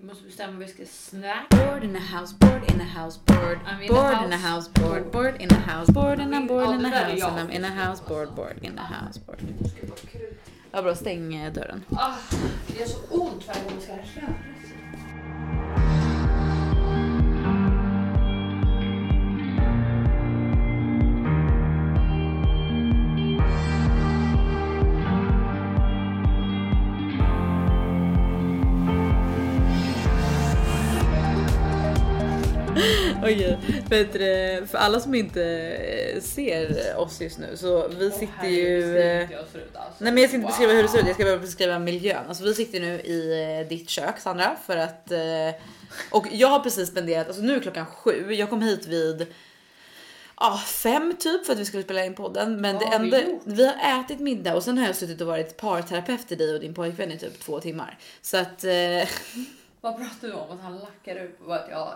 Vi måste bestämma vad vi ska snacka. Board in a house, board in a house, board. I'm in a Board house. in a house, board, board in a house, board and I'm bored Ja, in a house and I'm in a house, board, board in a house, board. Ja bra, stäng eh, dörren. Ah, det gör så ont varje gång vi ska röra Okej, du, det, för alla som inte eh, ser oss just nu så vi sitter ju... eh, alltså. Nej men jag ska inte beskriva hur det ser ut, jag ska bara beskriva miljön. Alltså vi sitter nu i eh, ditt kök Sandra för att eh, och jag har precis spenderat, alltså nu är klockan sju, jag kom hit vid Ja, fem typ för att vi skulle spela in podden. Men Vad det vi enda, gjort? vi har ätit middag och sen har jag suttit och varit parterapeut till dig och din pojkvän i typ två timmar. Så att eh, Vad pratar du om? Att han lackar ut på att jag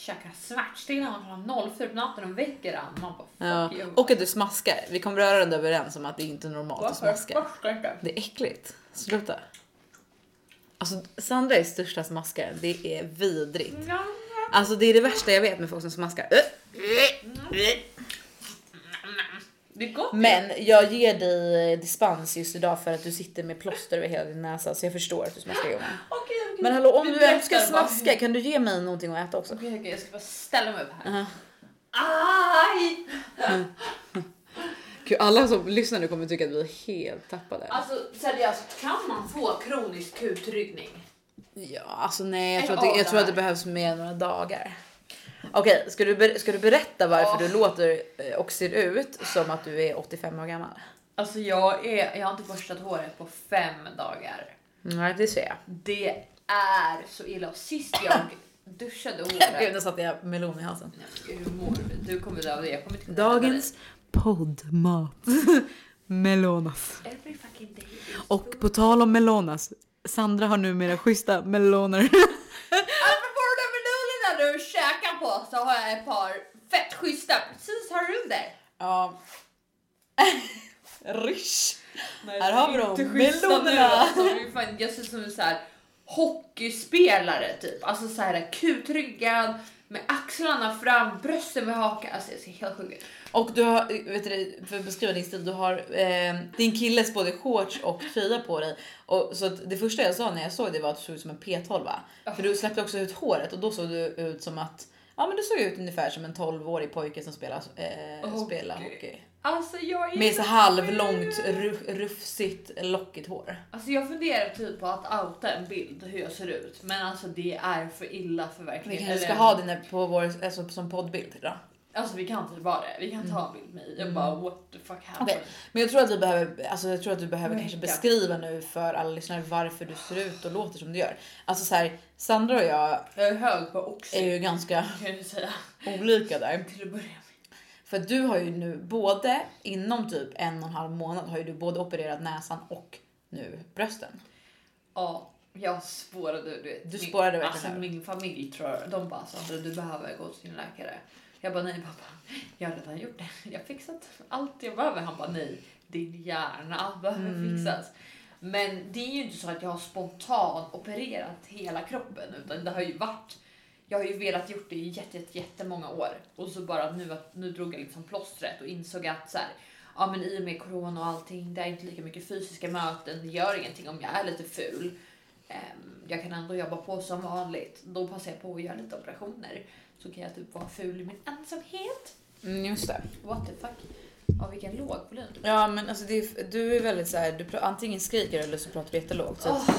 käkar smärtstillande klockan 04 på natten och väcker han. Man bara ja, fuck you. och att du smaskar. Vi kom rörande överens om att det inte är normalt att smaska. Varför? Det är äckligt. Sluta. Alltså Sandra är största smaskaren. Det är vidrigt. Ja. Alltså det är det värsta jag vet med folk som smaskar. Gott. Men jag ger dig dispens just idag för att du sitter med plåster över hela din näsa så jag förstår att du smaskar Johan. Okej. Men hallå om du ändå ska berättar bara. smaska kan du ge mig någonting att äta också? Okej, okej, jag ska bara ställa mig upp här. Uh-huh. Aj! Gud, alla som lyssnar nu kommer tycka att vi är helt tappade. Alltså seriöst, kan man få kronisk kutryggning? Ja, alltså nej, jag tror, att det, jag tror att det behövs mer några dagar. Okej, ska, du ska du berätta varför Ja. du låter eh, och ser ut som att du är 85 år gammal? Alltså jag, är, jag har inte borstat håret på fem dagar. Nej, det ser jag. Det är så illa. Och Sist jag duschade Gud, håret. nu satte jag melon i halsen. Nej, Hur mår du? Kommer dö av det. Jag kommer inte kunna Dagens poddmat. Melonas. Every fucking day. Och på tal om melonas. Sandra har numera schyssta meloner. Apropå de melonerna du käkar på så har jag ett par fett schyssta precis här under. ja. Rysch. Här har vi dem, melonerna. Alltså, jag ser ut som en så här hockeyspelare typ. Alltså så här kutryggad med axlarna fram, brösten med haka. Alltså jag ser helt sjuk ut. Och du har, vet du, för att beskriva din stil, du har eh, din killes både shorts och tröja på dig. Och, så det första jag sa när jag såg det var att du såg ut som en P12. För du släppte också ut håret och då såg du ut som att Ja men du såg ut ungefär som en 12-årig pojke som spelar, eh, Hockey. spelar hockey. Alltså jag är Med så halvlångt ru- rufsigt lockigt hår. Alltså jag funderar typ på att outa en bild hur jag ser ut. Men alltså det är för illa för Vi verkligheten. kanske ska ha den på vår, alltså, som poddbild idag. Alltså vi kan inte vara det. Vi kan ta en bild med mig. Jag bara what the fuck happened? Okej, men jag tror att vi behöver, alltså jag tror att du behöver kanske beskriva nu för alla lyssnare varför du ser ut och låter som du gör. Alltså så här, Sandra och jag Jag är hög på är oxy ju ganska olika där. Till att börja med. För du har ju nu både inom typ en och en halv månad har ju du både opererat näsan och nu brösten. Ja, jag spårade. Du, vet, Du min- spårade verkligen Alltså ur. min familj tror jag, de bara Sandra du behöver gå till din läkare. Jag bara nej pappa, jag har redan gjort det. Jag har fixat allt jag behöver. Han bara nej, din hjärna behöver Mm. fixas. Men det är ju inte så att jag har spontant opererat hela kroppen utan det har ju varit jag har ju velat gjort det i jätte, jätte, jättemånga år och så bara nu att nu drog jag liksom plåstret och insåg att så här, ja men i och med corona och allting, det är inte lika mycket fysiska möten, det gör ingenting om jag är lite ful. Ehm, jag kan ändå jobba på som vanligt. Då passar jag på att göra lite operationer. Så kan jag typ vara ful i min ensamhet. Mm, just det. What the fuck? Ja, vilken låg volym. Ja men alltså är, du är väldigt så här, du antingen skriker eller så pratar du jättelågt. Så Åh,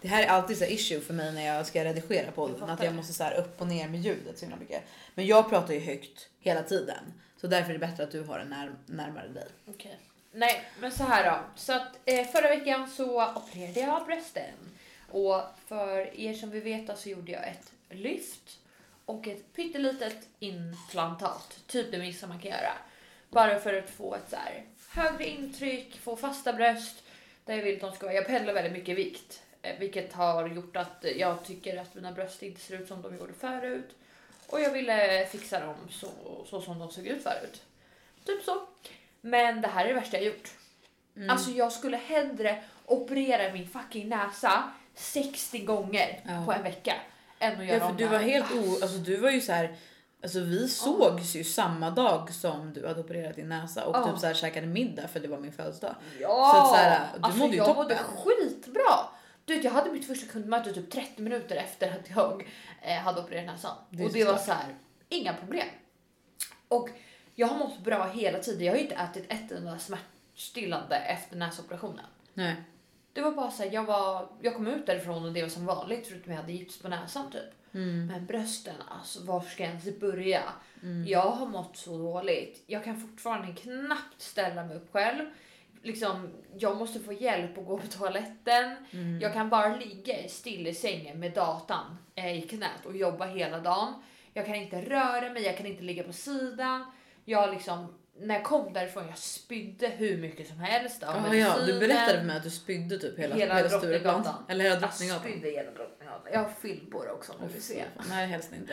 Det här är alltid så issue för mig när jag ska redigera Jag podden. fattar. Att jag måste så här upp och ner med ljudet så himla mycket. Men jag pratar ju högt hela tiden. Så därför är det bättre att du har den när, närmare dig. Okej. Nej, men så här då. Så att eh, förra veckan så opererade jag brösten. Och för er som vill veta så gjorde jag ett lyft och ett pyttelitet implantat. Typ det minsta man kan göra. Bara för att få ett så här högre intryck, få fasta bröst. Där jag vill att de ska vara. Jag pendlar väldigt mycket vikt. Eh, Vilket har gjort att jag tycker att mina bröst inte ser ut som de gjorde förut. Och jag ville fixa dem så, så som de såg ut förut. Typ så. Men det här är det värsta jag gjort. Mm. Alltså jag skulle hellre operera min fucking näsa, 60 gånger Ja. på en vecka. Än att göra Ja, för du var helt o... Alltså du var ju så här... Alltså vi sågs ju samma dag som du hade opererat din näsa och Ja. typ så här käkade middag för det var min födelsedag. Ja! Så att så här, du alltså, mådde ju jag toppen. mådde skitbra. Du vet, jag hade mitt första kundmöte typ 30 minuter efter att jag eh, hade opererat näsan. Det och det var så här, inga problem. Och jag har mått bra hela tiden. Jag har ju inte ätit ett enda smärtstillande efter näsoperationen. Nej. Det var bara så här, jag, var, jag kom ut därifrån och det var som vanligt förutom jag hade gips på näsan typ. Mm. Men brösten, alltså var ska jag ens börja? Mm. Jag har mått så dåligt. Jag kan fortfarande knappt ställa mig upp själv. Liksom, jag måste få hjälp att gå på toaletten. Mm. Jag kan bara ligga still i sängen med datan eh, i knät och jobba hela dagen. Jag kan inte röra mig, jag kan inte ligga på sidan. Jag liksom, när jag kom därifrån jag spydde hur mycket som helst av Ja, ja, du berättade för mig att du spydde typ hela, Hela hela. Drottninggatan. Eller hela Jag Drottninggatan. spydde hela Drottninggatan. Jag har film på det också om du vill se. Nej helst inte.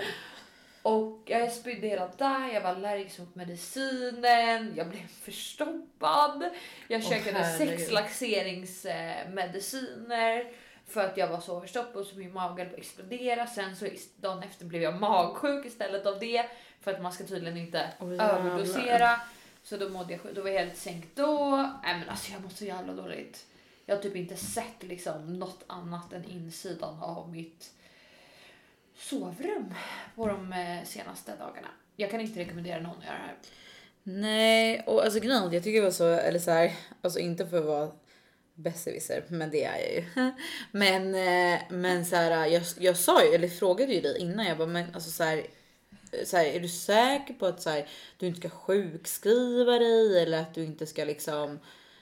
Och jag spydde hela där, jag var allergisk mot medicinen, jag blev förstoppad. Jag Åh, käkade herregud. sex laxeringsmediciner för att jag var så förstoppad så min mage höll på att explodera. Sen så dagen efter blev jag magsjuk istället av det för att man ska tydligen inte jävlar. överdosera. Så då mådde jag då var jag helt sänkt då. Nej men alltså jag mådde så jävla dåligt. Jag har typ inte sett liksom något annat än insidan av mitt sovrum på de eh, senaste dagarna. Jag kan inte rekommendera någon att göra det här. Nej, och alltså grejen är att jag tycker det var så, eller så här, alltså inte för att vara besserwisser, men det är jag ju. Men, eh, men så här, jag, jag sa ju, eller frågade ju dig innan, jag bara, men alltså så här, så här, är du säker på att så här, du inte ska sjukskriva dig eller att du inte ska liksom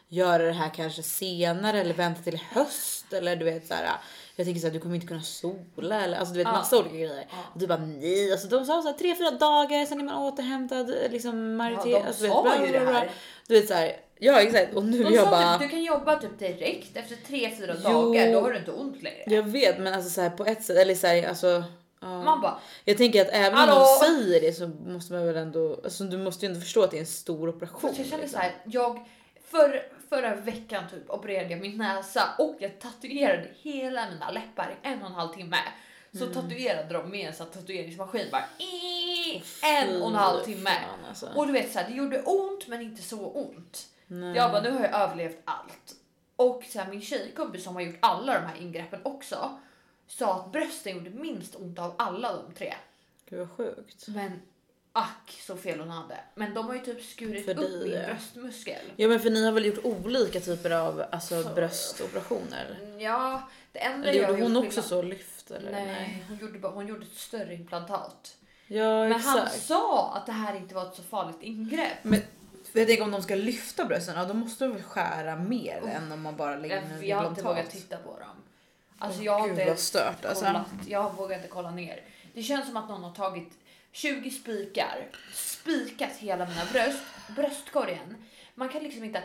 göra det här kanske senare eller vänta till höst eller du vet så här. Jag tänker så här, du kommer inte kunna sola eller alltså du vet Ja. massa olika grejer. Ja. Och du bara nej, alltså de sa så här tre, fyra dagar sen är man återhämtad liksom majoritet. Ja, de alltså, sa vet, bla, ju bla, det här. Du vet så här, ja exakt och nu De jag bara. typ, du kan jobba typ direkt efter tre fyra Jo. dagar, då har du inte ont längre. Jag vet men alltså så här på ett sätt eller så här, alltså. Man bara, Jag tänker att även om Hallå? de säger det så måste man väl ändå, alltså du måste ju ändå förstå att det är en stor operation. Jag kände liksom. så här, jag för, förra veckan typ opererade jag min näsa och jag tatuerade hela mina läppar i en och en halv timme. Så Mm. tatuerade de med en sån tatueringsmaskin bara i en och en halv timme. fan, alltså. Och du vet så här, det gjorde ont men inte så ont. Nej. Jag bara nu har jag överlevt allt. Och så här, min tjejkompis som har gjort alla de här ingreppen också sa att brösten gjorde minst ont av alla de tre. Gud vad sjukt. Men ack så fel hon hade. Men de har ju typ skurit För upp min bröstmuskel. Ja men för ni har väl gjort olika typer av alltså, Så- bröstoperationer? Ja, det enda jag gjorde hon också så lyft eller? Nej, hon gjorde, bara, hon gjorde ett större implantat. Ja Men han exakt. sa att det här inte var ett så farligt ingrepp. Men jag tänker om de ska lyfta brösten, ja, då måste de väl skära mer Oh. än om man bara lägger in en jag har inte implantat. vågat titta på dem. Alltså Åh, jag har Gud inte stört alltså. Jag vågar inte kolla ner. Det känns som att någon har tagit 20 spikar, spikat hela mina bröst, bröstkorgen. Man kan liksom inte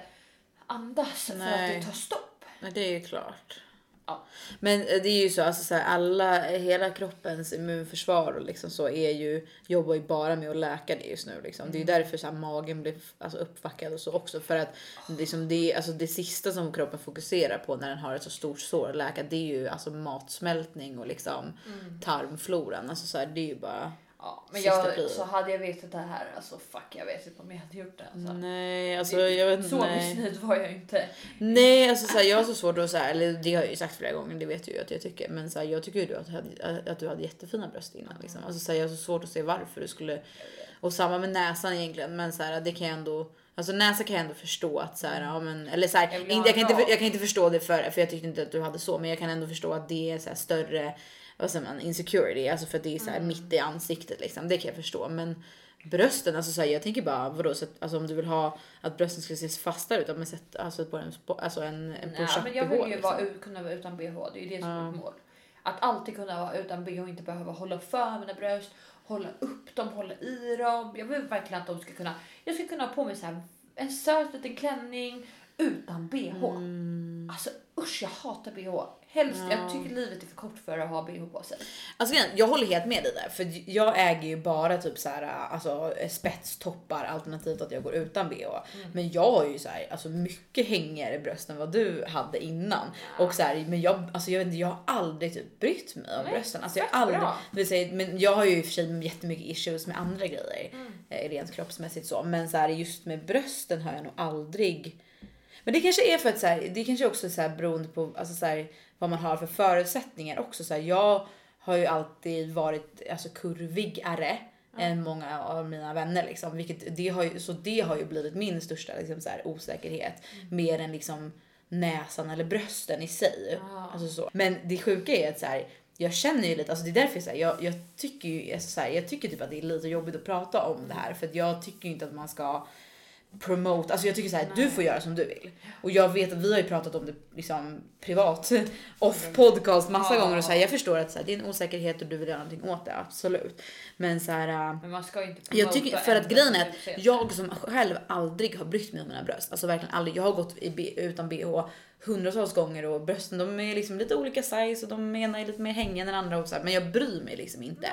andas för att Nej. det tar stopp. Nej, det är ju klart. Ja. Men eh, det är ju så, alltså så här, alla, hela kroppens immunförsvar och liksom så är ju, jobbar ju bara med att läka det just nu. Liksom. Det är ju Mm. därför så här, magen blir alltså, uppfackad och så också. För att liksom, det, är, alltså, det sista som kroppen fokuserar på när den har ett så stort sår att läka det är ju alltså, matsmältning och liksom, Mm. tarmfloran. Alltså, så här, det är ju bara... Ja, men jag, prio. så hade jag vetat det här, alltså fuck jag vet inte om jag hade gjort det. Alltså. Nej, alltså Det- jag vet så missnöjd var jag inte. Nej, alltså så här, jag har så svårt att säga, eller det har jag ju sagt flera gånger, det vet du ju att jag tycker. Men så här, jag tycker ju att, du hade, att du hade jättefina bröst innan. Liksom. Alltså, så här, jag har så svårt att se varför du skulle. Och samma med näsan egentligen, men så här, det kan jag ändå. Alltså näsa kan jag ändå förstå att så här, ja men eller så här, Jag jag, kan inte, jag kan inte förstå det för, för jag tyckte inte att du hade så, men jag kan ändå förstå att det är så här större, vad säger man, insecurity, alltså för att det är så här mitt i ansiktet liksom. Det kan jag förstå, men brösten, alltså så här, jag tänker bara vadå, så att, alltså om du vill ha att brösten ska se fastare ut, men sätt alltså på en, alltså en, en Nej, push-up men jag vill ju liksom. vara, kunna vara utan bh, det är ju det som är mitt mål. Att alltid kunna vara utan bh och inte behöva hålla för mina bröst, hålla upp dem, hålla i dem. Jag vill verkligen att de ska kunna, jag ska kunna ha på mig så här en söt liten klänning utan bh. Mm. Alltså usch jag hatar bh. Helst, jag tycker livet är för kort för att ha bh på sig. Alltså jag håller helt med dig där för jag äger ju bara typ så här alltså spetstoppar alternativt att jag går utan bh. Men jag har ju så här alltså mycket hängigare bröst än vad du hade innan. Och så här, men jag alltså jag vet inte, jag har aldrig typ brytt mig om Nej, brösten. Alltså jag har aldrig, vill säga, men jag har ju i och för sig jättemycket issues med andra grejer eh, rent kroppsmässigt så, men så här just med brösten har jag nog aldrig men det kanske är för att så här, det kanske också är så här beroende på alltså så här, vad man har för förutsättningar också. Så här, jag har ju alltid varit alltså, kurvigare än många av mina vänner liksom, vilket det har ju, så det har ju blivit min största liksom, så här, osäkerhet mer än liksom näsan eller brösten i sig. Ah. Alltså, så. Men det sjuka är att så här, jag känner ju lite, alltså det är därför så här, jag, jag tycker ju alltså, så här, jag tycker typ att det är lite jobbigt att prata om det här för att jag tycker ju inte att man ska promote, alltså jag tycker så här, du får göra som du vill. Och jag vet att vi har ju pratat om det liksom privat, off podcast massa Ja. gånger och så här, jag förstår att så här, det är en osäkerhet och du vill göra någonting åt det, absolut. Men så här, äh, Men man ska ju inte jag tycker, för att grejen är att jag som själv aldrig har brytt mig om mina bröst, alltså verkligen aldrig. Jag har gått i, utan bh hundratals gånger och brösten de är liksom lite olika size och de ena är lite mer hängande än andra och så här, men jag bryr mig liksom inte.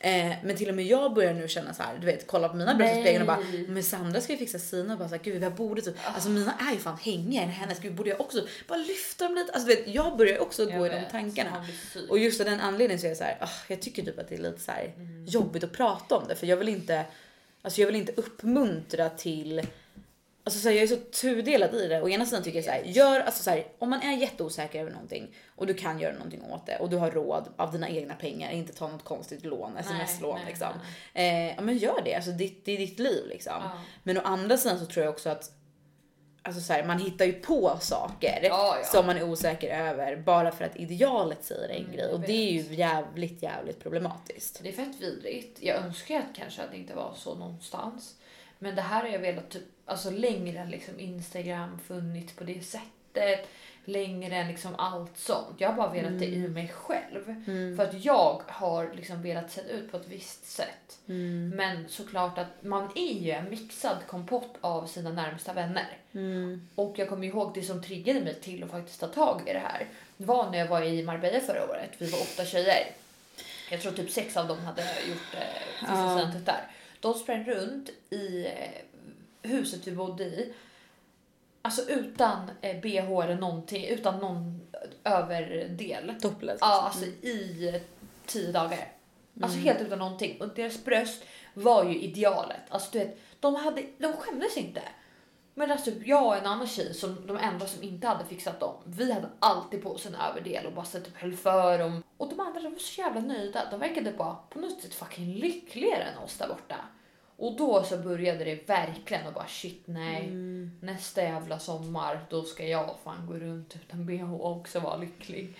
Eh, men till och med jag börjar nu känna så här, du vet kolla på mina bröst i spegeln och bara men Sandra ska ju fixa sina och bara så här, gud jag borde typ, alltså mina är ju fan hängigare än hennes, gud borde jag också bara lyfta dem lite, alltså du vet jag börjar också Jag gå i de vet, tankarna. Och just av den anledningen så är jag så här, ah, jag tycker typ att det är lite så här jobbigt att prata om det för jag vill inte, alltså jag vill inte uppmuntra till Alltså så här, jag är så tudelad i det. Å ena sidan tycker jag så här, gör alltså så här, om man är jätteosäker över någonting och du kan göra någonting åt det och du har råd av dina egna pengar, inte ta något konstigt lån, sms-lån liksom. Eh, ja men gör det, alltså det, det är ditt liv liksom. Ja. Men å andra sidan så tror jag också att Alltså så här, man hittar ju på saker Ja, ja. som man är osäker över bara för att idealet säger en Mm, grej och det är ju jävligt jävligt problematiskt. Det är fett vidrigt. Jag önskar att kanske att det inte var så någonstans. Men det här har jag velat typ, alltså längre än liksom Instagram funnits på det sättet. Längre än liksom allt sånt. Jag har bara velat det i mig själv. För att jag har liksom velat se ut på ett visst sätt. Men såklart att man är ju en mixad kompott av sina närmsta vänner. Och jag kommer ihåg det som triggade mig till att faktiskt ta tag i det här. Det var när jag var i Marbella förra året. Vi var åtta tjejer. Jag tror typ sex av dem hade gjort eh, sista Ja. studentet där. De sprang runt i eh, huset vi bodde i. Alltså utan eh, bh eller någonting, utan någon överdel. Topless. Ja, alltså i eh, tio dagar. Alltså helt utan någonting. Och deras bröst var ju idealet. Alltså du vet, de, hade, de skämdes inte. Men alltså jag och en annan tjej, som de enda som inte hade fixat dem, vi hade alltid på oss en överdel och bara så typ höll för dem. Och de andra de var så jävla nöjda. De verkade bara på något sätt fucking lyckligare än oss där borta. Och då så började det verkligen och bara shit nej. Nästa jävla sommar då ska jag fan gå runt utan bh och också vara lycklig.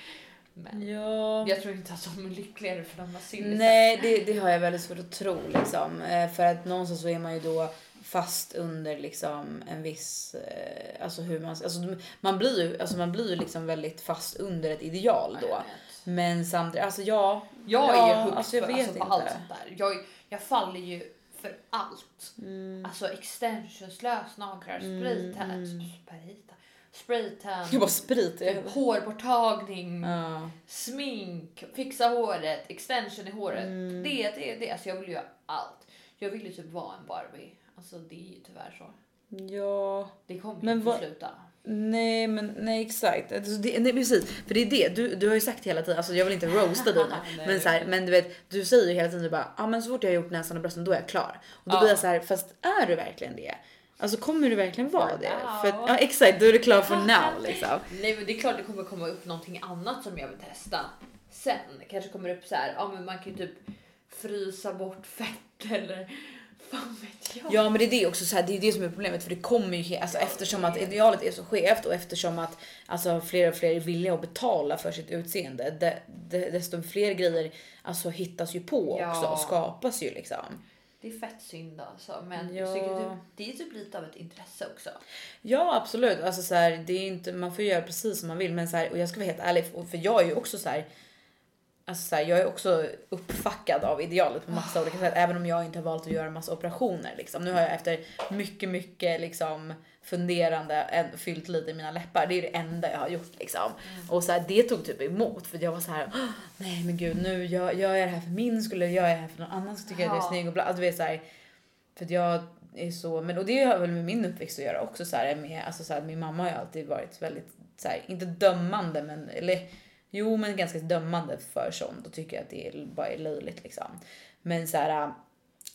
Men Ja. jag tror inte att de är lyckligare för de har sillisar. Nej, det, det har jag väldigt svårt att tro liksom. Eh, För att någonstans så är man ju då fast under liksom en viss, eh, alltså hur man, alltså man blir ju, alltså man blir ju liksom väldigt fast under ett ideal Ja, jag då. Men samtidigt, alltså ja. Jag är ja, ju hooked alltså jag på, vet alltså, på inte. allt sånt där. Jag, jag faller ju för allt. Mm. Alltså extensions, lösnaglar, spraytan, spraytan, spraytan, Jag bara sprit typ hårborttagning, Ja. smink, fixa håret, extension i håret. Mm. Det, det, det. Alltså jag vill göra allt. Jag vill ju typ vara en Barbie. Alltså det är ju tyvärr så. Ja. Det kommer Men inte sluta. Nej men nej exakt. Alltså, det, nej, precis. För det är det du, du har ju sagt hela tiden, alltså jag vill inte roasta dig nu. Men, så här, men du vet, du säger ju hela tiden du bara, ja ah, men så fort jag har gjort näsan och brösten då är jag klar. Och då Ja. blir jag så här, fast är du verkligen det? Alltså kommer du verkligen vara det? För, ja exakt, då är du klar for now liksom. Nej men det är klart det kommer komma upp någonting annat som jag vill testa. Sen kanske kommer upp så här, ja men man kan ju typ frysa bort fett eller fan vet jag. Ja men det är det också så här, det är det som är problemet för det kommer ju alltså, eftersom att idealet är så skevt och eftersom att alltså, fler och fler är villiga att betala för sitt utseende de, de, desto fler grejer alltså, hittas ju på Ja. också och skapas ju liksom. Det är fett synd alltså men Ja. typ, det är typ lite av ett intresse också. Ja absolut, alltså så här, det är inte, man får göra precis som man vill men så här, och jag ska vara helt ärlig för jag är ju också så här. Alltså så här, jag är också uppfackad av idealet på massa olika sätt, även om jag inte har valt att göra massa operationer. Liksom. Nu har jag efter mycket, mycket liksom, funderande en, fyllt lite i mina läppar. Det är det enda jag har gjort. Liksom. Och så här, det tog typ emot för jag var så här, "Åh, nej men gud nu gör, gör jag det här för min skull eller gör jag det här för någon annan som tycker att jag är Ja. snygg och bla. Alltså, du vet, så här, för att jag är så, men och det har väl med min uppväxt att göra också så här, med, alltså, så här, min mamma har ju alltid varit väldigt så här, inte dömande men eller jo men ganska dömande för sånt och tycker att det är, bara är löjligt liksom. Men så här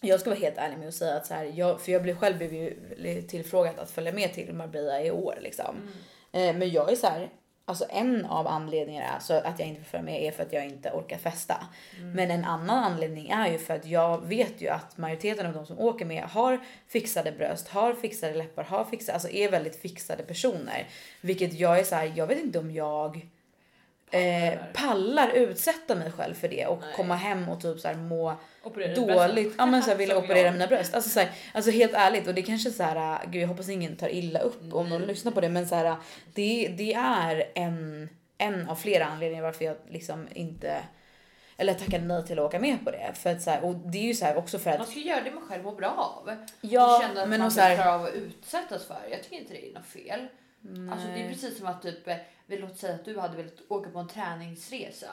jag ska vara helt ärlig med att säga att så här, jag, för jag blev själv blev ju tillfrågad att följa med till Marbella i år liksom. Eh, men jag är så här, alltså en av anledningarna så att jag inte får följa med är för att jag inte orkar festa. Men en annan anledning är ju för att jag vet ju att majoriteten av de som åker med har fixade bröst, har fixade läppar, har fixade, alltså är väldigt fixade personer. Vilket jag är så här, jag vet inte om jag eh, pallar utsätta mig själv för det och Nej. komma hem och typ så här må Operera dåligt. Ja men så här, vilja Som operera jag. mina bröst. Alltså, så här, alltså helt ärligt och det kanske så här, äh, gud jag hoppas ingen tar illa upp om någon lyssnar på det men så här, det, det är en, en av flera anledningar varför jag liksom inte eller tackade nej till att åka med på det. För att så här, och det är ju så här också för Man att ska göra det man själv mår bra av. Ja, och känna att men man här- klarar av att utsättas för. Jag tycker inte det är något fel. Alltså, det är precis som att typ, eh, vi låt säga att du hade velat åka på en träningsresa.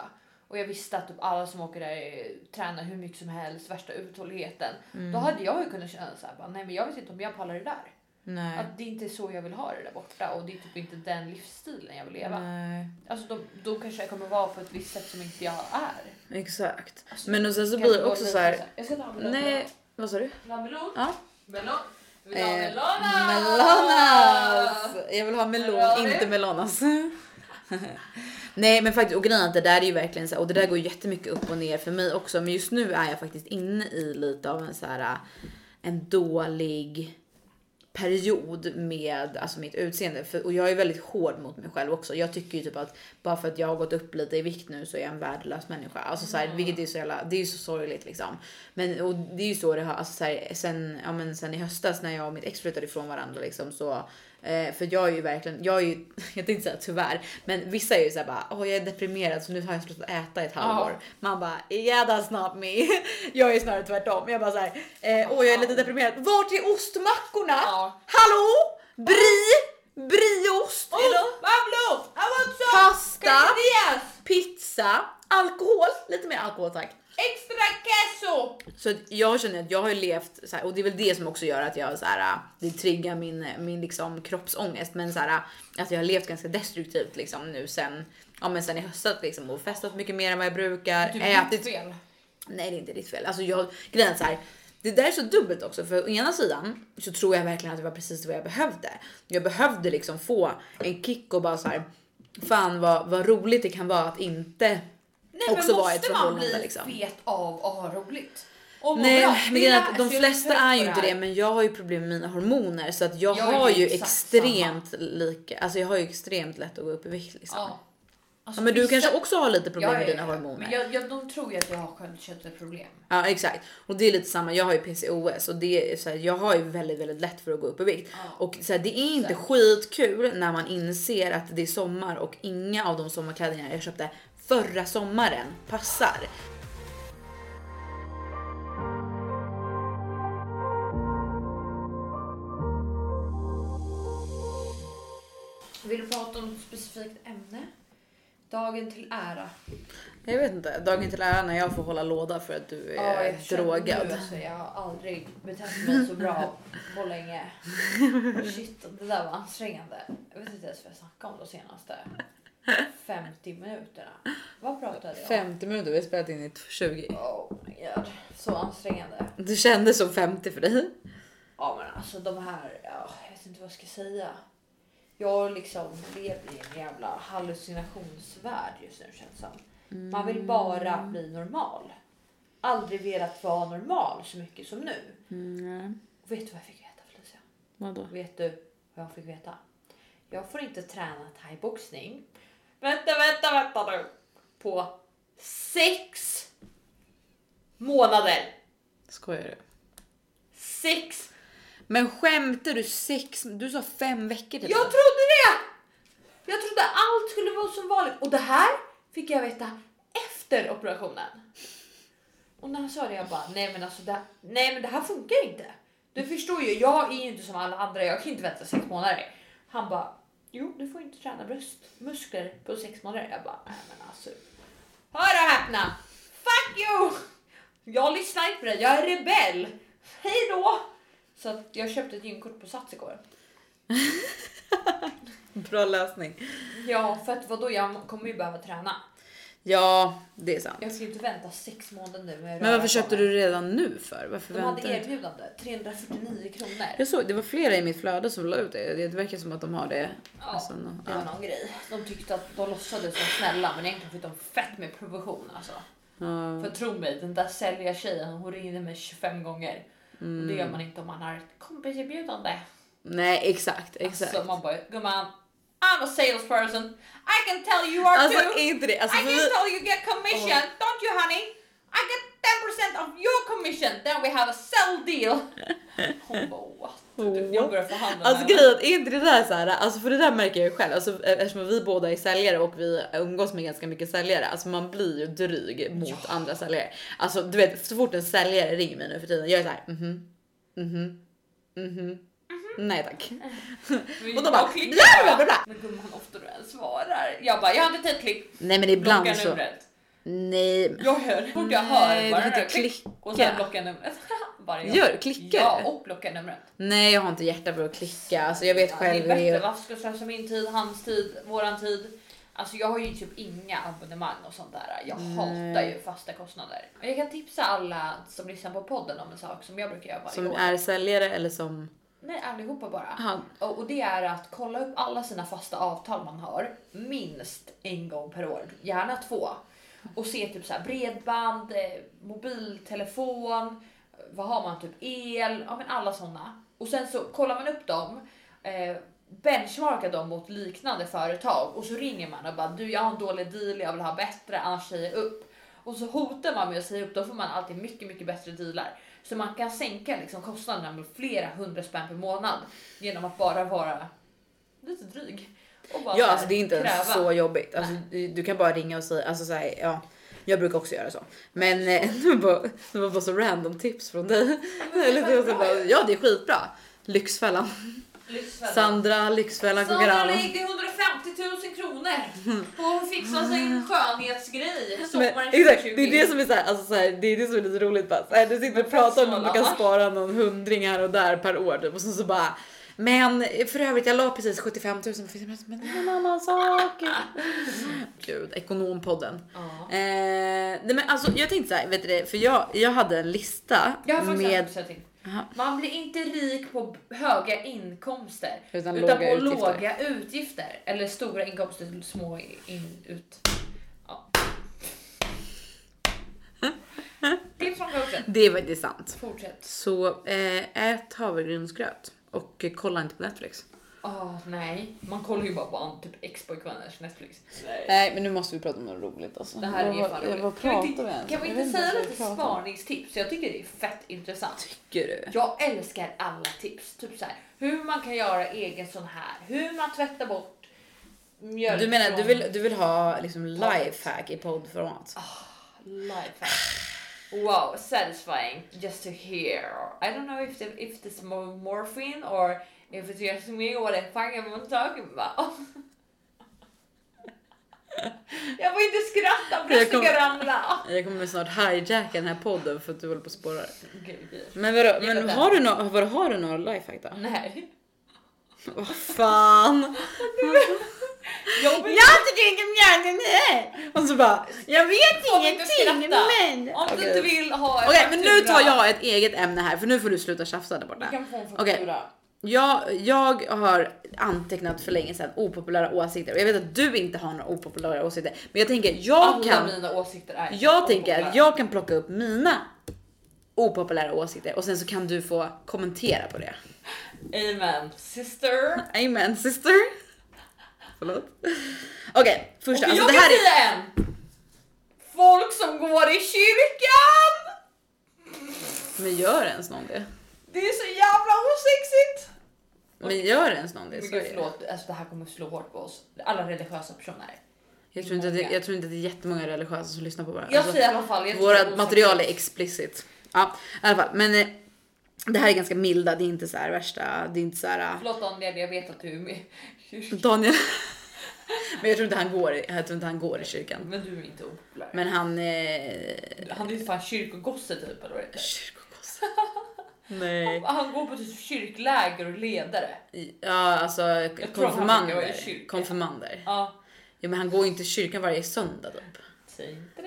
Och jag visste att typ alla som åker där eh, tränar hur mycket som helst, värsta uthålligheten. Mm. Då hade jag ju kunnat känna så här, nej men jag vet inte om jag pallar det där. nej. Att det inte är så jag vill ha det där borta och det är typ inte den livsstilen jag vill leva. nej. Alltså då, då kanske jag kommer vara på ett visst sätt som inte jag är. Exakt. Alltså, Men och sen så blir det också så här. Jag ska ta en melon. Nej, vad sa du? Melon? Ja. Melon? Vill du ha Eh, melonas? Melonas! Jag vill ha melon, inte melonas. Nej men faktiskt och grejen att det där är ju verkligen så och det där går jättemycket upp och ner för mig också men just nu är jag faktiskt inne i lite av en så här en dålig period med alltså mitt utseende för, och jag är väldigt hård mot mig själv också. Jag tycker ju typ att bara för att jag har gått upp lite i vikt nu så är jag en värdelös människa. Alltså så här, vilket är så jävla, det är ju så sorgligt liksom. Men och det är ju så det har, alltså så här, sen, ja, men sen i höstas när jag och mitt ex flyttade ifrån varandra liksom så Eh, för jag är ju verkligen, jag är ju, jag tänkte säga tyvärr, men vissa är ju såhär bara, åh jag är deprimerad så nu har jag slutat äta i ett halvår. Man bara, yeah that's not me. jag är snarare tvärtom. Jag bara såhär, eh, åh jag är lite deprimerad. Vart är ostmackorna? Ja. Hallå? Brie? Brieost? Oh, pasta? Pizza? Alkohol? Lite mer alkohol tack. Extra queso! Så jag känner att jag har levt så här, och det är väl det som också gör att jag så här, det triggar min, min liksom kroppsångest. Men så här, att jag har levt ganska destruktivt liksom nu sen, ja men sen i höstas liksom och festat mycket mer än vad jag brukar. Du är ätit. fel. Nej det är inte ditt fel. Alltså jag, grejen så här, det där är så dubbelt också för å ena sidan så tror jag verkligen att det var precis vad jag behövde. Jag behövde liksom få en kick och bara så här. Fan vad, vad roligt det kan vara att inte Nej, också men vara i ett måste man förhållande bli liksom. fet av att ha roligt? Nej, bra? men Det är att de flesta är ju inte det, men jag har ju problem med mina hormoner så att jag, Jag har ju extremt lika, alltså jag har ju extremt lätt att gå upp i vikt liksom. Ja. Ja. Alltså, men du kanske också har lite problem Ja, med ja, dina ja. hormoner. Men jag, jag, de tror ju att jag har sköldkörtelproblem. Ja exakt och det är lite samma. Jag har ju PCOS och det är så här, jag har ju väldigt, väldigt lätt för att gå upp i vikt Ja. och så här, det är inte Exakt. skitkul när man inser att det är sommar och inga av de sommarkläderna jag köpte förra sommaren passar. Vill du prata om ett specifikt ämne? Dagen till ära. Jag vet inte, dagen till ära när jag får hålla låda för att du Ja, är jag känner drogad. Nu, alltså, jag har aldrig betett mig så bra på länge. Shit, det där var ansträngande. Jag vet inte ens vad jag snackade om de senaste 50 minuterna. Vad pratade jag om? 50 minuter, vi har spelat in i 20. Oh my god, så ansträngande. Det kändes som 50 för dig. Ja men alltså de här, ja, jag vet inte vad jag ska säga. Jag liksom lever i en jävla hallucinationsvärld just nu känns som. Man vill bara bli normal. Aldrig velat vara normal så mycket som nu. Mm. Och vet du vad jag fick veta Felicia? Vadå? Vet du vad jag fick veta? Jag får inte träna thaiboxning. Vänta, vänta, vänta nu. På sex månader. Skojar du? Sex Men skämtar du sex? Du sa fem veckor till Jag trodde det! Jag trodde allt skulle vara som vanligt. Och det här fick jag veta efter operationen. Och när han sa det jag bara nej men alltså det, nej men det här funkar inte. Du förstår ju, jag är ju inte som alla andra, jag kan inte vänta sex månader. Han bara jo du får inte träna bröstmuskler på sex månader. Jag bara nej men alltså. Hör och häpna! Fuck you! Jag lyssnar inte på dig, jag är rebell. Hej då! Så att jag köpte ett gymkort på Sats igår. Bra lösning. Ja, för att vadå, jag kommer ju behöva träna. Ja, det är sant. Jag ska ju inte vänta sex månader nu Men varför köpte du redan nu för? Varför De hade väntar erbjudande, 349 kronor. Jag såg, det var flera i mitt flöde som la ut det. Det verkar som att de har det. Ja, Alltså, nå- det var ja. någon grej. De tyckte att de låtsades som snälla men egentligen fick de fett med provision alltså. Ja. För tro mig, den där säljartjejen hon ringde mig 25 gånger. Och det gör man inte om man har ett kompiserbjudande. Nej, exakt, exakt. Alltså man bara, gumman, I'm a salesperson. I can tell you are Alltså too. inte det? Alltså, I can tell you get commission, don't you honey? I get 10% of your commission, then we have a sell deal. Hon bara what? Jag börjar förhandla alltså grejen är inte det där så här, alltså för det där märker jag ju själv, alltså eftersom vi båda är säljare och vi umgås med ganska mycket säljare, alltså man blir ju dryg mot andra säljare. Alltså du vet, så fort en säljare ringer mig nu för tiden, jag är så här, mhm, mhm, mhm, nej tack. och då bara, bla, bla, bla, bla. Men gumman ofta du än svarar. Jag bara, jag har inte ett klick. Nej men ibland Blocka så, numret. nej. Jag hör, fort jag hör bara det klick. Och sen blocka numret. bara jag. Gör, klickar Ja, och blocka numret. Nej jag har inte hjärta för att klicka, alltså jag vet Ja, själv det är bättre, varför ska jag slösa min tid, hans tid, våran tid? Alltså jag har ju typ inga abonnemang och sånt där. Jag hatar ju fasta kostnader. Jag kan tipsa alla som lyssnar på podden om en sak som jag brukar göra varje Som år. är säljare eller som... Nej, allihopa bara. Aha. Och, och det är att kolla upp alla sina fasta avtal man har minst en gång per år, gärna två. Och se typ så här bredband, eh, mobiltelefon, vad har man typ el, ja men alla sådana. Och sen så kollar man upp dem, eh, benchmarkar dem mot liknande företag och så ringer man och bara du jag har en dålig deal, jag vill ha bättre annars säger jag upp. Och så hotar man med att säga upp, då får man alltid mycket, mycket bättre dealar. Så man kan sänka liksom kostnaderna med flera hundra spänn per månad genom att bara vara lite dryg. Och bara Ja här alltså det är inte kräva. så jobbigt. Alltså, du, du kan bara ringa och säga, alltså så här, ja. Jag brukar också göra så. Men eh, det var bara, det var bara så random tips från dig. Det bara, ja det är skitbra. Lyxfällan. Lyxfällan. Sandra, Lyxfällan, Sandra lägger 150 000 kronor på att fixa sin skönhetsgrej sommaren exakt, 2020. det är det som är så här, alltså så här, det är det som är lite roligt bara. Så här, du sitter och pratar om att man kan spara någon hundring här och där per år typ, och så, så bara men för övrigt, jag la precis 75 000 på Fiskebrädan, men det är en annan sak. Gud, ekonompodden. Ja. Eh, nej men alltså jag tänkte så här, vet du det, för jag, jag hade en lista Jag med. Aha. Man blir inte rik på höga inkomster Utan utan, låga på utgifter. låga utgifter. Eller stora inkomster, små in, ut. Ja. Tips från coachen. det är faktiskt sant. Fortsätt. Så eh, ät havregrynsgröt och kolla inte på Netflix. Åh nej, man kollar ju bara på an- typ ex-pojkvänners Netflix. Nej men nu måste vi prata om något roligt alltså. Det här är vad, fan roligt. vad Kan pratar vi inte, vi ens kan vi Jag inte vet säga lite spaningstips? Jag tycker det är fett intressant. Tycker du? Jag älskar alla tips. Typ så här, hur man kan göra egen sån här, hur man tvättar bort mjölk Du menar du vill, du vill ha liksom lifehack i poddformat? Lifehack. Wow, satisfying just to hear. I don't know if the, if more morphine or me or what the fuck am I talking about. Jag får inte skratta, bröstet ska ramla. Jag kommer snart hijacka den här podden för att du håller på och spårar. Okej, okej. Men vadå, men den. har du, no, vad, har du några lifehack då? Nej. Vad fan? Jag Jag tycker inte mjölken är! Och så bara, jag vet skratta? men... Om du inte vill ha en Okej men nu tar jag ett eget ämne här för nu får du sluta tjafsa där Du borta. kan få en Okej. faktura. Jag, jag har antecknat för länge sedan opopulära åsikter och jag vet att du inte har några opopulära åsikter. Men jag tänker jag Alla kan, mina åsikter är jag tänker att jag kan plocka upp mina opopulära åsikter och sen så kan du få kommentera på det. Amen. Sister. Amen sister. Förlåt. Okej, första. Och Alltså jag det här kan är... säga en. Folk som går i kyrkan! Men gör ens någon det? Det är så jävla osexigt! Men gör ens någon det i Men gud, Sverige? förlåt, alltså det här kommer slå hårt på oss. Alla religiösa personer. Jag tror, inte att det, jag tror inte att det är jättemånga religiösa som lyssnar på våra. Jag alltså, säger i alla fall. jag tror våra det är material är explicit. Ja, i alla fall. Men eh, det här är ganska milda. Det är inte så här värsta. Det är inte så här. eh, Förlåt Daniel, jag vet att du är med. Daniel. Men jag tror inte han går. i- Jag tror inte han går i kyrkan. Men du är inte opopulär. Men han. Eh, Han är ju fan kyrkogosse typ eller vad det heter. kyrkogosse. Nej. Han går på typ kyrkläger och ledare. Ja, alltså konfirmander. Konfirmander. Ja. Ja, men han går ju inte i kyrkan varje söndag typ.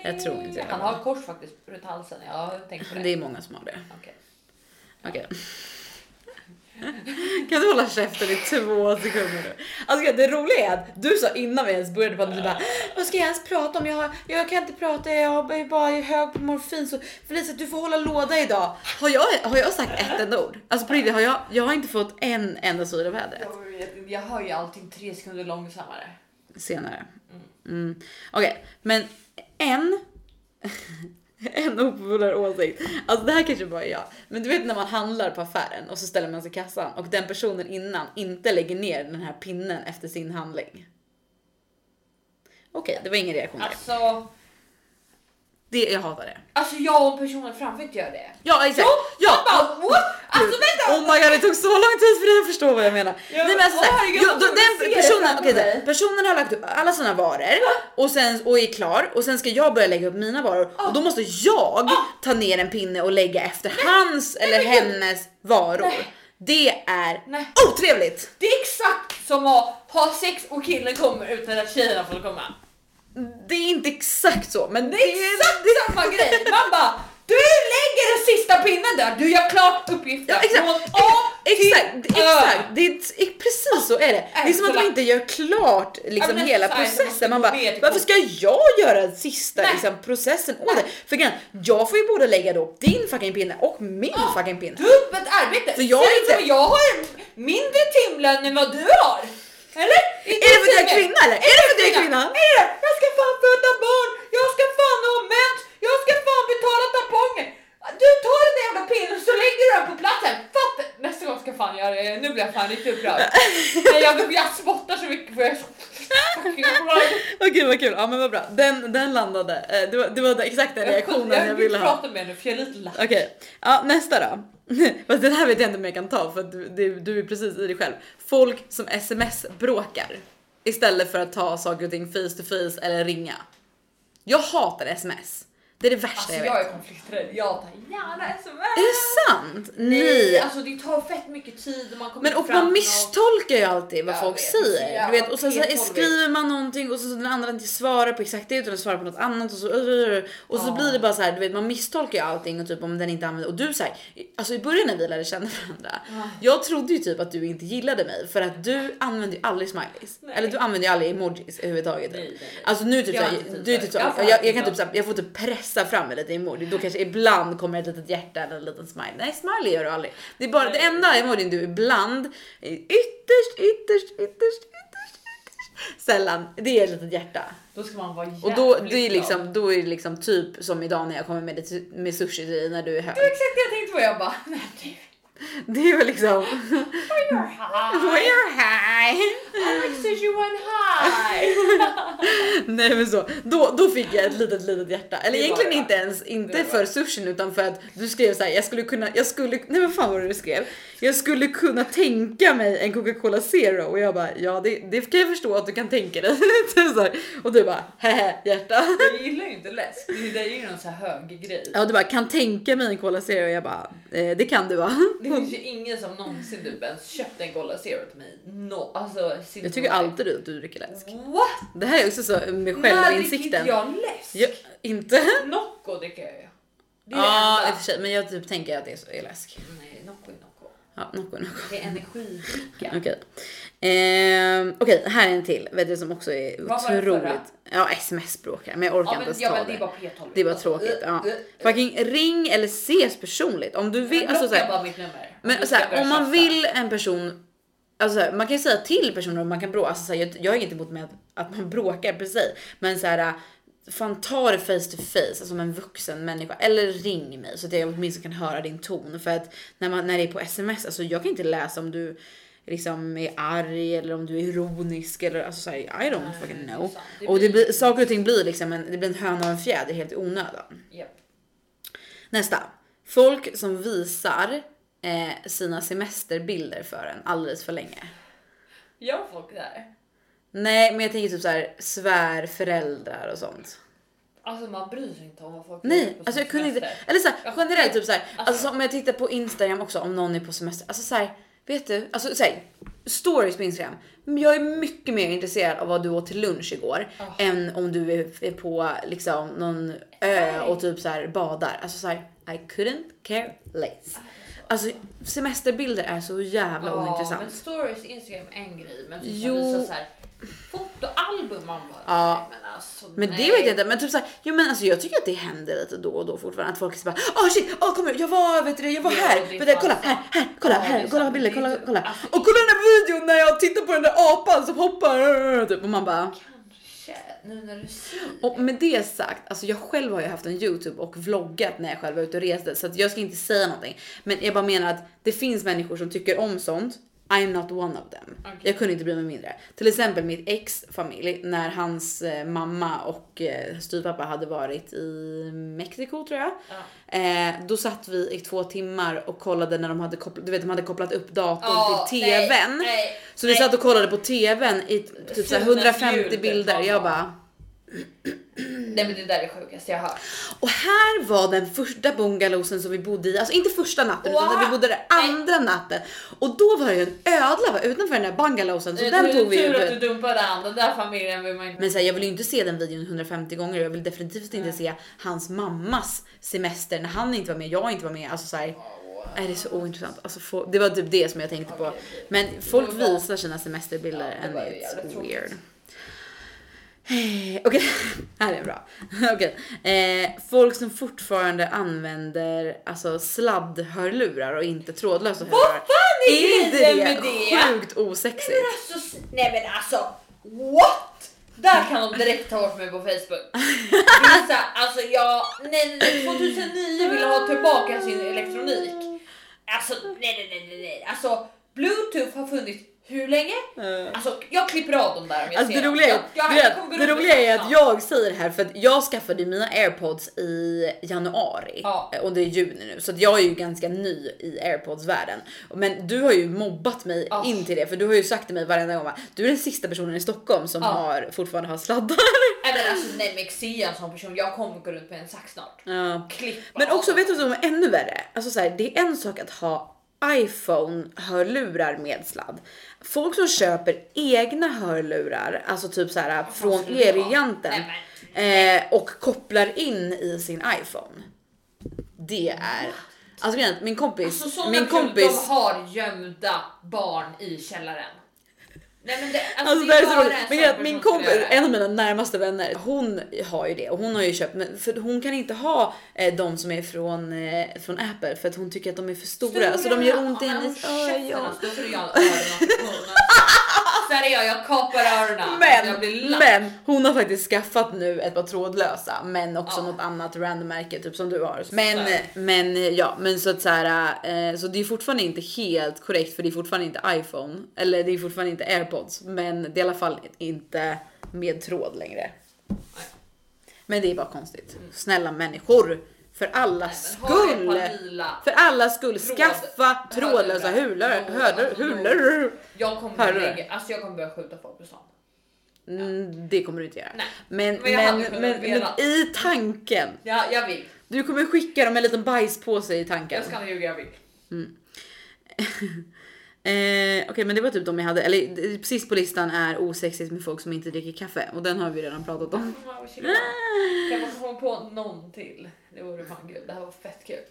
Jag tror inte det. Han har kors faktiskt runt halsen. Jag har tänkt på det. Det är många som har det. Okej. Okej. Kan du hålla käften i två sekunder nu? Alltså det roliga är att du sa innan vi ens började prata, du bara vad ska jag ens prata om? Jag, har, jag kan inte prata, jag är bara hög på morfin så Felicia du får hålla låda idag. Har jag, har jag sagt ett enda ord? Alltså på riktigt, har jag, jag har inte fått en enda syl av vädret Jag, jag hör ju allting tre sekunder långsammare. senare. Mm. Okej, men en en opopulär åsikt. Alltså det här kanske bara är jag. Men du vet när man handlar på affären och så ställer man sig i kassan och den personen innan inte lägger ner den här pinnen efter sin handling. Okej, det var ingen reaktion där. Alltså, det, jag hatar det. alltså jag och personen framför inte gör det. Ja exakt. Ja, Ja. man bara, what? Alltså vänta! Oh my god det tog så lång tid för dig att förstå vad jag menar. Ja, Nej, men alltså, herregud, jo, jag då, den personen, mig. där, personen har lagt upp alla sina varor och, sen, och är klar och sen ska jag börja lägga upp mina varor och då måste jag ta ner en pinne och lägga efter hans eller men gud. hennes varor. Nej. Det är Nej. otrevligt. Det är exakt som att ha sex och killen kommer utan att tjejerna får komma. Det är inte exakt så, men Det är exakt samma grej. Man bara, du lägger den sista pinnen där, du gör klart uppgiften Ja, exakt. från A till Exakt, Ö. exakt. Det är precis så är det. Det är som att man inte gör klart liksom Ja, hela så processen. Man bara, varför ska jag göra den sista Nej. liksom, processen åt dig? För grejen, jag får ju både lägga då din fucking pinne och min fucking pinne. Dubbelt arbete. För jag är Ser inte- jag har mindre timlön än vad du har. Eller? Är det för att jag är kvinna eller? Är det för att jag är kvinna? Är det? Jag ska fan föda barn, jag ska fan ha mens, jag ska fan betala tamponger. Du tar den där jävla pinnen så lägger du den på platsen. Fattar? Nästa gång ska jag fan göra det. Nu blir jag fan lite upprörd. Jag, jag spottar så mycket för jag är så fucking upprörd. Okej vad kul, ja men vad bra. Den, den landade. Eh, Det var, det var exakt den reaktionen jag, jag ville vill ha. prata med nu för jag är lite lack. Okej, ja, nästa då. Fast den här vet jag inte om jag kan ta för att du, du, du är precis i dig själv. Folk som sms bråkar istället för att ta saker och ting face to face eller ringa. Jag hatar sms. Det är det värsta Alltså jag jag vet. är konflikträdd. Jag tar gärna sms. Är det sant? Nej, Nej. alltså det tar fett mycket tid och man kommer Men och man misstolkar ju alltid vad Jag folk vet, så säger. Du vet, och sen så P12. skriver man någonting och så, så den andra inte svarar på exakt det utan den svarar på något annat och så, och så Ja. blir det bara så här, du vet man misstolkar ju allting och typ om den inte använder och du säger alltså i början när vi lärde känna varandra. Jag trodde ju typ att du inte gillade mig för att du använder ju aldrig smileys Nej. eller du använder ju aldrig emojis överhuvudtaget. Nej, nej, nej. Alltså nu typ Jag såhär, inte tid du är typ så, Jag jag, jag, kan typ tid. såhär, jag får typ pressa fram med lite emoji. Då kanske ibland kommer ett litet hjärta eller en liten smile. Nej smiley gör du aldrig. Det är bara det enda emojin du ibland, ytterst, ytterst, ytterst, ytterst, ytterst sällan, det är ett litet hjärta. Då ska man vara Och då, det är liksom, då är det liksom typ som idag när jag kommer med, det- med sushi till dig när du är hög. Det var exakt det jag tänkte på. Jag bara, nej du, Det är väl liksom, you're high. we're high. I like sushi one high. Nej men så, då, då fick jag ett litet litet hjärta. Eller egentligen inte ens, inte för sushin utan för att du skrev så här, jag skulle kunna, jag skulle, nej vad fan var det du skrev? Jag skulle kunna tänka mig en Coca-Cola Zero och jag bara, ja det, det kan jag förstå att du kan tänka dig. Typ så och du bara, hehe hjärta. Jag gillar ju inte läsk. Det är ju någon så här hög grej. Ja du bara, kan tänka mig en Cola Zero och jag bara, eh, det kan du va? Det finns ju ingen som någonsin typ ens köpt en Cola Zero till mig. No, alltså, Jag tycker alltid att du dricker läsk. What? Det här är också så med När dricker självinsikten. inte jag läsk? Ja, inte? Nocco dricker jag ju. Det är Ja det enda. sig, men jag typ tänker att det är, så, är läsk. Nej, Nocco är Nocco. Ja, Nocco är Nocco. Det är energidricka. Okej. Ehm, Okej, här är en till. Vet du som också är Vad var det otroligt. Ja, sms-bråkar. Men jag orkar Ja inte ens ja, ta men det är bara P12. Det är bara tråkigt. Ja. Uh, uh, uh. Fucking ring eller ses personligt. Om du vill. Alltså, såhär, bara mitt nummer. men såhär, om man vill en person. Alltså, man kan ju säga till personer om man kan bråka. Alltså, jag, jag har inget emot med att, man bråkar precis. Men såhär. Fan ta det face to face som en vuxen människa eller ring mig så att jag åtminstone kan höra din ton för att när man när det är på sms alltså jag kan inte läsa om du liksom är arg eller om du är ironisk eller alltså så här, I don't fucking know. Det och det blir- saker och ting blir liksom en, det blir en höna och en fjäder helt i onödan. Japp. Nästa. Folk som visar eh, sina semesterbilder för en alldeles för länge. Gör folk det här? Nej, men jag tänker typ så här svärföräldrar och sånt. Alltså man bryr sig inte om vad folk Nej, på alltså jag kunde inte. semester. Eller så här, Jag generellt typ så här. Alltså, alltså- om jag tittar på Instagram också om någon är på semester. Alltså så här, vet du? Alltså så här, stories på Instagram. Jag är mycket mer intresserad av vad du åt till lunch igår Ja. än om du är, är på liksom någon ö och typ så här badar. Alltså så här, I couldn't care less. Alltså semesterbilder är så jävla Ja, ointressant. men stories Instagram en grej, men typ Jo. så här, fotoalbum man bara, Ja. men alltså Men nej. det vet jag inte, men typ såhär, jo men alltså jag tycker att det händer lite då och då fortfarande att folk så bara åh shit, åh kom igen, jag var vet du, jag var Ja, här, är vet du, kolla här, här, kolla Ja, här, kolla bilder, kolla, typ- kolla. alltså, Och kolla den där videon när jag tittar på den där apan som hoppar typ och man bara Nu när du säger och med det sagt, alltså jag själv har ju haft en Youtube och vloggat när jag själv var ute och reste så att jag ska inte säga någonting. Men jag bara menar att det finns människor som tycker om sånt. I'm not one of them. Okej. Jag kunde inte bry mig mindre. Till exempel mitt ex familj när hans eh, mamma och eh, styvpappa hade varit i Mexiko tror jag. Ja. Eh, då satt vi i två timmar och kollade när de hade kopplat, du vet, de hade kopplat upp datorn Ja, till nej, tvn. nej, så vi nej. satt och kollade på tvn i typ så här Fina 150 ljud, bilder. Jag bara Nej men det där är det sjukaste jag har hört. Och här var den första bungalowsen som vi bodde i, alltså inte första natten Wow. utan vi bodde där Nej. andra andra natten. Och då var det ju en ödla va, utanför den där bungalowsen så Det är den tur- tog vi tur att ju. du dumpade han, den där familjen vill man inte... Men så här, jag vill ju inte se den videon 150 gånger och jag vill definitivt inte se hans mammas semester när han inte var med, jag inte var med. Alltså så här, är det så ointressant? Alltså, få, det var typ det som jag tänkte på. Okej, okej. Men folk visar sina semesterbilder Ja, and ju it's jävligt tråkigt. Eh, Okej, här är bra. Okej. Eh, folk som fortfarande använder alltså sladdhörlurar och inte trådlösa Vad hörlurar. fan är Är det med det? sjukt osexigt? Men alltså, nej men alltså, what? Där kan de direkt ta bort mig på Facebook. Vissa, alltså jag, nej, nej, nej 2009 vill ha tillbaka sin elektronik. Alltså nej, nej, nej, nej, nej. Alltså bluetooth har funnits hur länge? Eh. Alltså jag klipper av dem där om jag Alltså ser det dem. roliga, är, Jag- jag- jag det roliga är att jag säger det här för att jag skaffade mina airpods i januari Ja. och det är juni nu så att jag är ju ganska ny i airpods världen. Men du har ju mobbat mig Ja. in till det för du har ju sagt till mig varenda gång va, du är den sista personen i Stockholm som Ja. har fortfarande har sladdar. Men alltså nej men Xia som person, jag kommer gå runt med en sax snart. Ja. Klippa Men också vet du vad som är ännu värre? Alltså så här, det är en sak att ha iPhone hörlurar med sladd. Folk som köper egna hörlurar, alltså typ så här från? Elgiganten eh, och kopplar in i sin iPhone. Det är alltså min kompis, Alltså min kompis. de har gömda barn i källaren. Nej men det, alltså, Alltså det det är så roligt. Men att min kompis, en av mina närmaste vänner, hon har ju det. Och hon har ju köpt, men för hon kan inte ha eh, de som är från, eh, från Apple för att hon tycker att de är för stora, så de gör ont i hennes öron. är jag, kapar öronen. men hon har faktiskt skaffat nu ett par trådlösa, men också Ja. något annat random märke typ som du har. Men, Så. men ja, men så att så här, eh, så det är fortfarande inte helt korrekt för det är fortfarande inte iPhone eller det är fortfarande inte AirPods, men det är i alla fall inte med tråd längre. Men det är bara konstigt. Snälla människor, för ett skull. För alla skull, Tråd- skaffa trådlösa hörlurar. hurlor. Alltså. Jag kommer, lägga, alltså jag kommer börja skjuta folk på stan. Mm, det kommer du inte göra. Nej, Men, men jag men, men, i tanken. Ja, jag vill. Du kommer skicka dem en liten bajspåse i tanken. Jag ska inte ljuga, jag vill. Eh, Okej men det var typ de jag hade. Eller eh, sist på listan är osexigt med folk som inte dricker kaffe och den har vi redan pratat om. Kan man komma på någon till? Det vore fan kul. Det här var fett kul.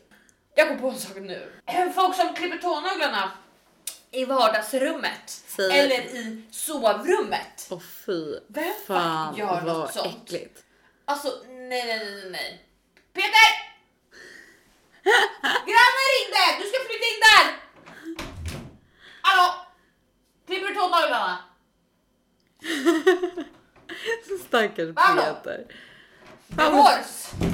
Jag kom på en sak nu. Folk som klipper tånaglarna i vardagsrummet Säg- eller i sovrummet. Åh fy Vem fan gör något vad sånt? äckligt. Alltså nej, nej, nej, nej. Peter! Grannen ringde! Du ska flytta in där! Hallå? Klipper du tånaglarna? Stackars? Peter. Divorce!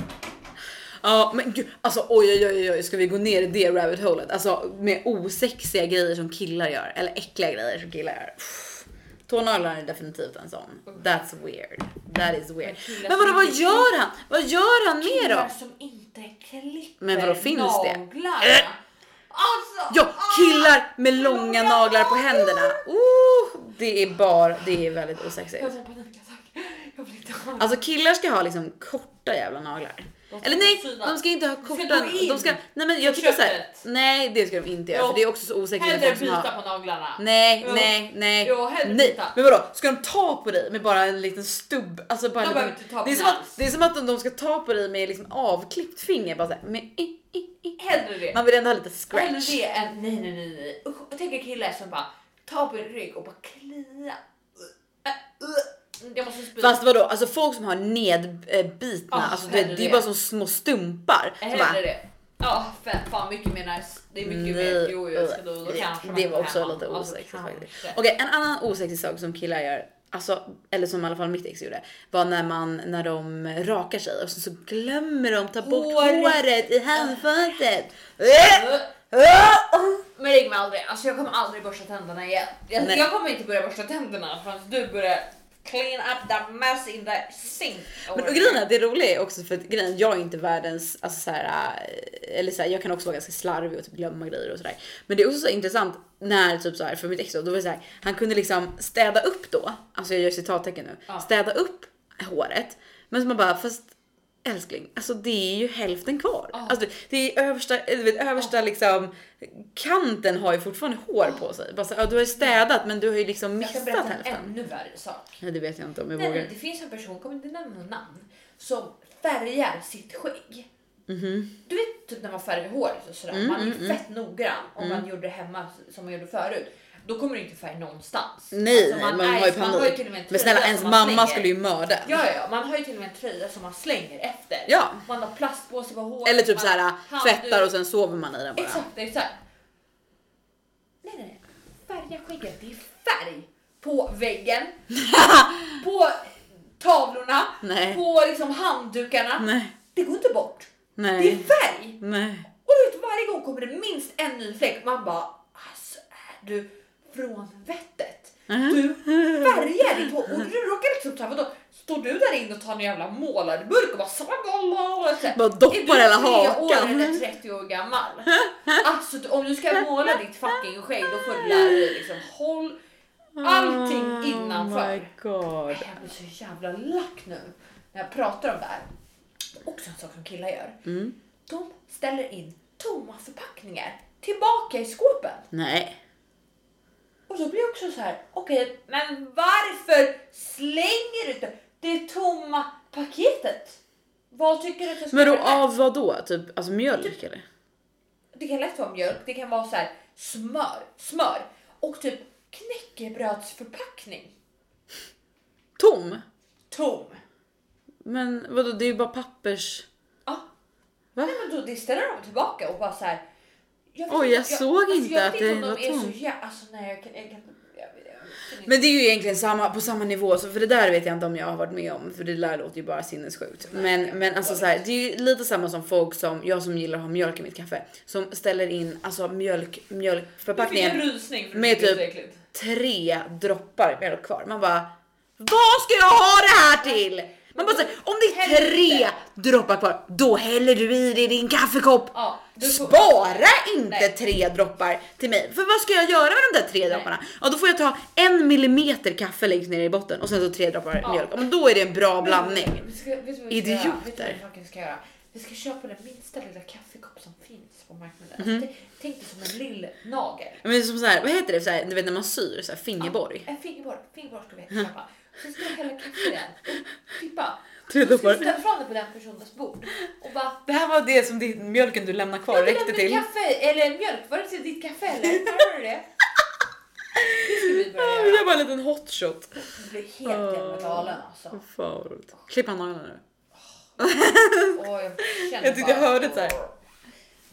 Ja men gud, alltså oj oj oj oj ska vi gå ner i det rabbit holet? Alltså med osexiga grejer som killar gör eller äckliga grejer som killar gör. Pff. Tånaglar är definitivt en sån. That's weird. That is weird. killar Men vadå vad gör han? Vad gör han mer Killar då? som inte klipper Men vadå, finns det? Äh. Alltså, Ja, ah! killar med långa naglar på händerna. Oh, det är bara, det är väldigt osexigt. Alltså killar ska ha liksom korta jävla naglar. De ska Eller nej, de ska inte ha ska korta. in De ska, nej men jag tycker såhär, nej det ska de inte göra för det är också så med Hellre byta har på naglarna. Nej, Jo. nej, nej. Jo, hellre nej. Men vadå, ska de ta på dig med bara en liten stubb? Alltså bara De en liten, ta det, är som att, det är som att de ska ta på dig med liksom avklippt finger. Bara såhär, med, i, i, i. Hellre det. Man vill ändå ha lite Hellre scratch. det än nej nej nej nej. Usch, jag tänker killar som bara tar på din rygg och bara klia. Uh, uh. Jag måste spy. Fast vadå, alltså folk som har nedbitna, Ja, alltså det, hellre det är det. bara som små stumpar. Så bara, Hellre det. Ja, fan, fan mycket mer nice. Det är mycket Nej, mer. Jo, ska då, då det- Det var också hemma. lite Alltså, osexigt kanske. faktiskt. Okej, en annan osexig sak som killar gör, alltså, eller som i alla fall mitt ex gjorde, var när man när de rakar sig och så, så glömmer de ta bort Håret. håret, i handfatet. Men ring mig aldrig. Alltså jag kommer aldrig borsta tänderna igen. Jag, jag kommer inte börja borsta tänderna förrän du börjar clean up that mess in the sink. Men och grejen är det roliga är också för att grejen, jag är inte världens, alltså så här, äh, eller så här, jag kan också vara ganska slarvig och typ glömma grejer och sådär. Men det är också så intressant när typ så här för mitt ex då, då var det så här, han kunde liksom städa upp då, alltså jag gör citattecken nu, Ja. städa upp håret. Men så man bara, fast älskling, alltså det är ju hälften kvar. Ja. Alltså det är översta, du vet, översta liksom kanten har ju fortfarande hår på sig. Bara så, ja, du har ju städat men du har ju liksom Jag ska missat berätta en hälften. ännu värre sak. Nej, det vet jag inte om jag Nej, vågar. det finns en person, kommer inte nämna något namn, som färgar sitt skägg. Du vet typ när man färgar håret och sådär, man är ju fett noggrann om man gjorde det hemma som man gjorde förut. Då kommer det inte färg någonstans. Nej, Alltså, nej, man, är- har ju man har panik. till och med en men snälla, ens man mamma slänger. skulle ju mörda. Ja, ja, man har ju till och med en tröja som man slänger efter. Ja. Man har plastpåse på håret. Eller typ man så här har tvättar och sen sover man i den bara. Exakt, exakt. Nej, nej, nej. Färga skägget. Det är färg på väggen, på tavlorna, Nej. på liksom handdukarna. Nej, Det går inte bort. Det är nej, färg. nej. Och du vet, varje gång kommer det minst en ny fläck. Man bara, alltså är du från vettet? Du färgar hår och du råkar liksom ta, vadå? Står du där inne och tar en jävla målarburk och bara såhär. Bara doppar hela hakan. Är du tre år eller 30 år gammal? Alltså om du ska måla ditt fucking skägg då får du lära dig liksom håll allting innanför. Oh my god. Jag blir så jävla lack nu när jag pratar om det här. Också en sak som killar gör. Mm. De ställer in tomma förpackningar tillbaka i skåpen. Nej. Och då blir jag också så här, okej, men varför slänger du inte det tomma paketet? Vad tycker du att jag ska Men då av vad då? Typ alltså mjölk eller? Det kan lätt vara mjölk, det kan vara så här smör, smör och typ knäckebrödsförpackning. Tom? Tom. Men vadå det är ju bara pappers... Ja. Va? Nej, men då det ställer de tillbaka och bara så här. Vet Oj, inte- jag såg inte jag att det var de tomt. Alltså nej, jag kan, jag kan, jag, jag, jag, Men det är ju egentligen samma, på samma nivå, så för det där vet jag inte om jag har varit med om, för det där låter ju bara sinnessjukt. Men, men alltså så här, det är ju lite samma som folk som, jag som gillar att ha mjölk i mitt kaffe, som ställer in alltså mjölk, Jag mjölkförpackningen med typ- tre droppar mjölk kvar. Man bara, vad ska jag ha det här till? Man bara säger, om det är tre droppar kvar, då häller du i det i din kaffekopp. Ja, Spara inte Nej. tre droppar till mig. För vad ska jag göra med de där tre dropparna? Ja, då får jag ta en millimeter kaffe längst ner i botten och sen så tre droppar Ja. mjölk. Ja, men då är det en bra blandning. Vi ska, vet vad vi ska Idioter. Vet vad vi ska göra? Vi ska köpa den minsta lilla kaffekopp som finns på marknaden. Mhm. Alltså, tänk dig som en lill nagel. Men som så här, vad heter det? Så här, du vet när man syr, så här, fingerborg. En fingerborg, fingerborg ska vi köpa. Sen ska vi hälla kaffe den och tippa. Sen ska droppar. ställa fram det på den personens bord och bara Det här var det som din, mjölken du lämnar kvar räckte till. Kaffe eller mjölk, var det till ditt kaffe eller? Hörde du det? Det ska vi Jag göra. bara en liten hot shot. Du blir helt jävla galen alltså. Fan vad roligt. Klipp han naglarna nu. Åh, jag Jag tyckte jag bara- hörde så.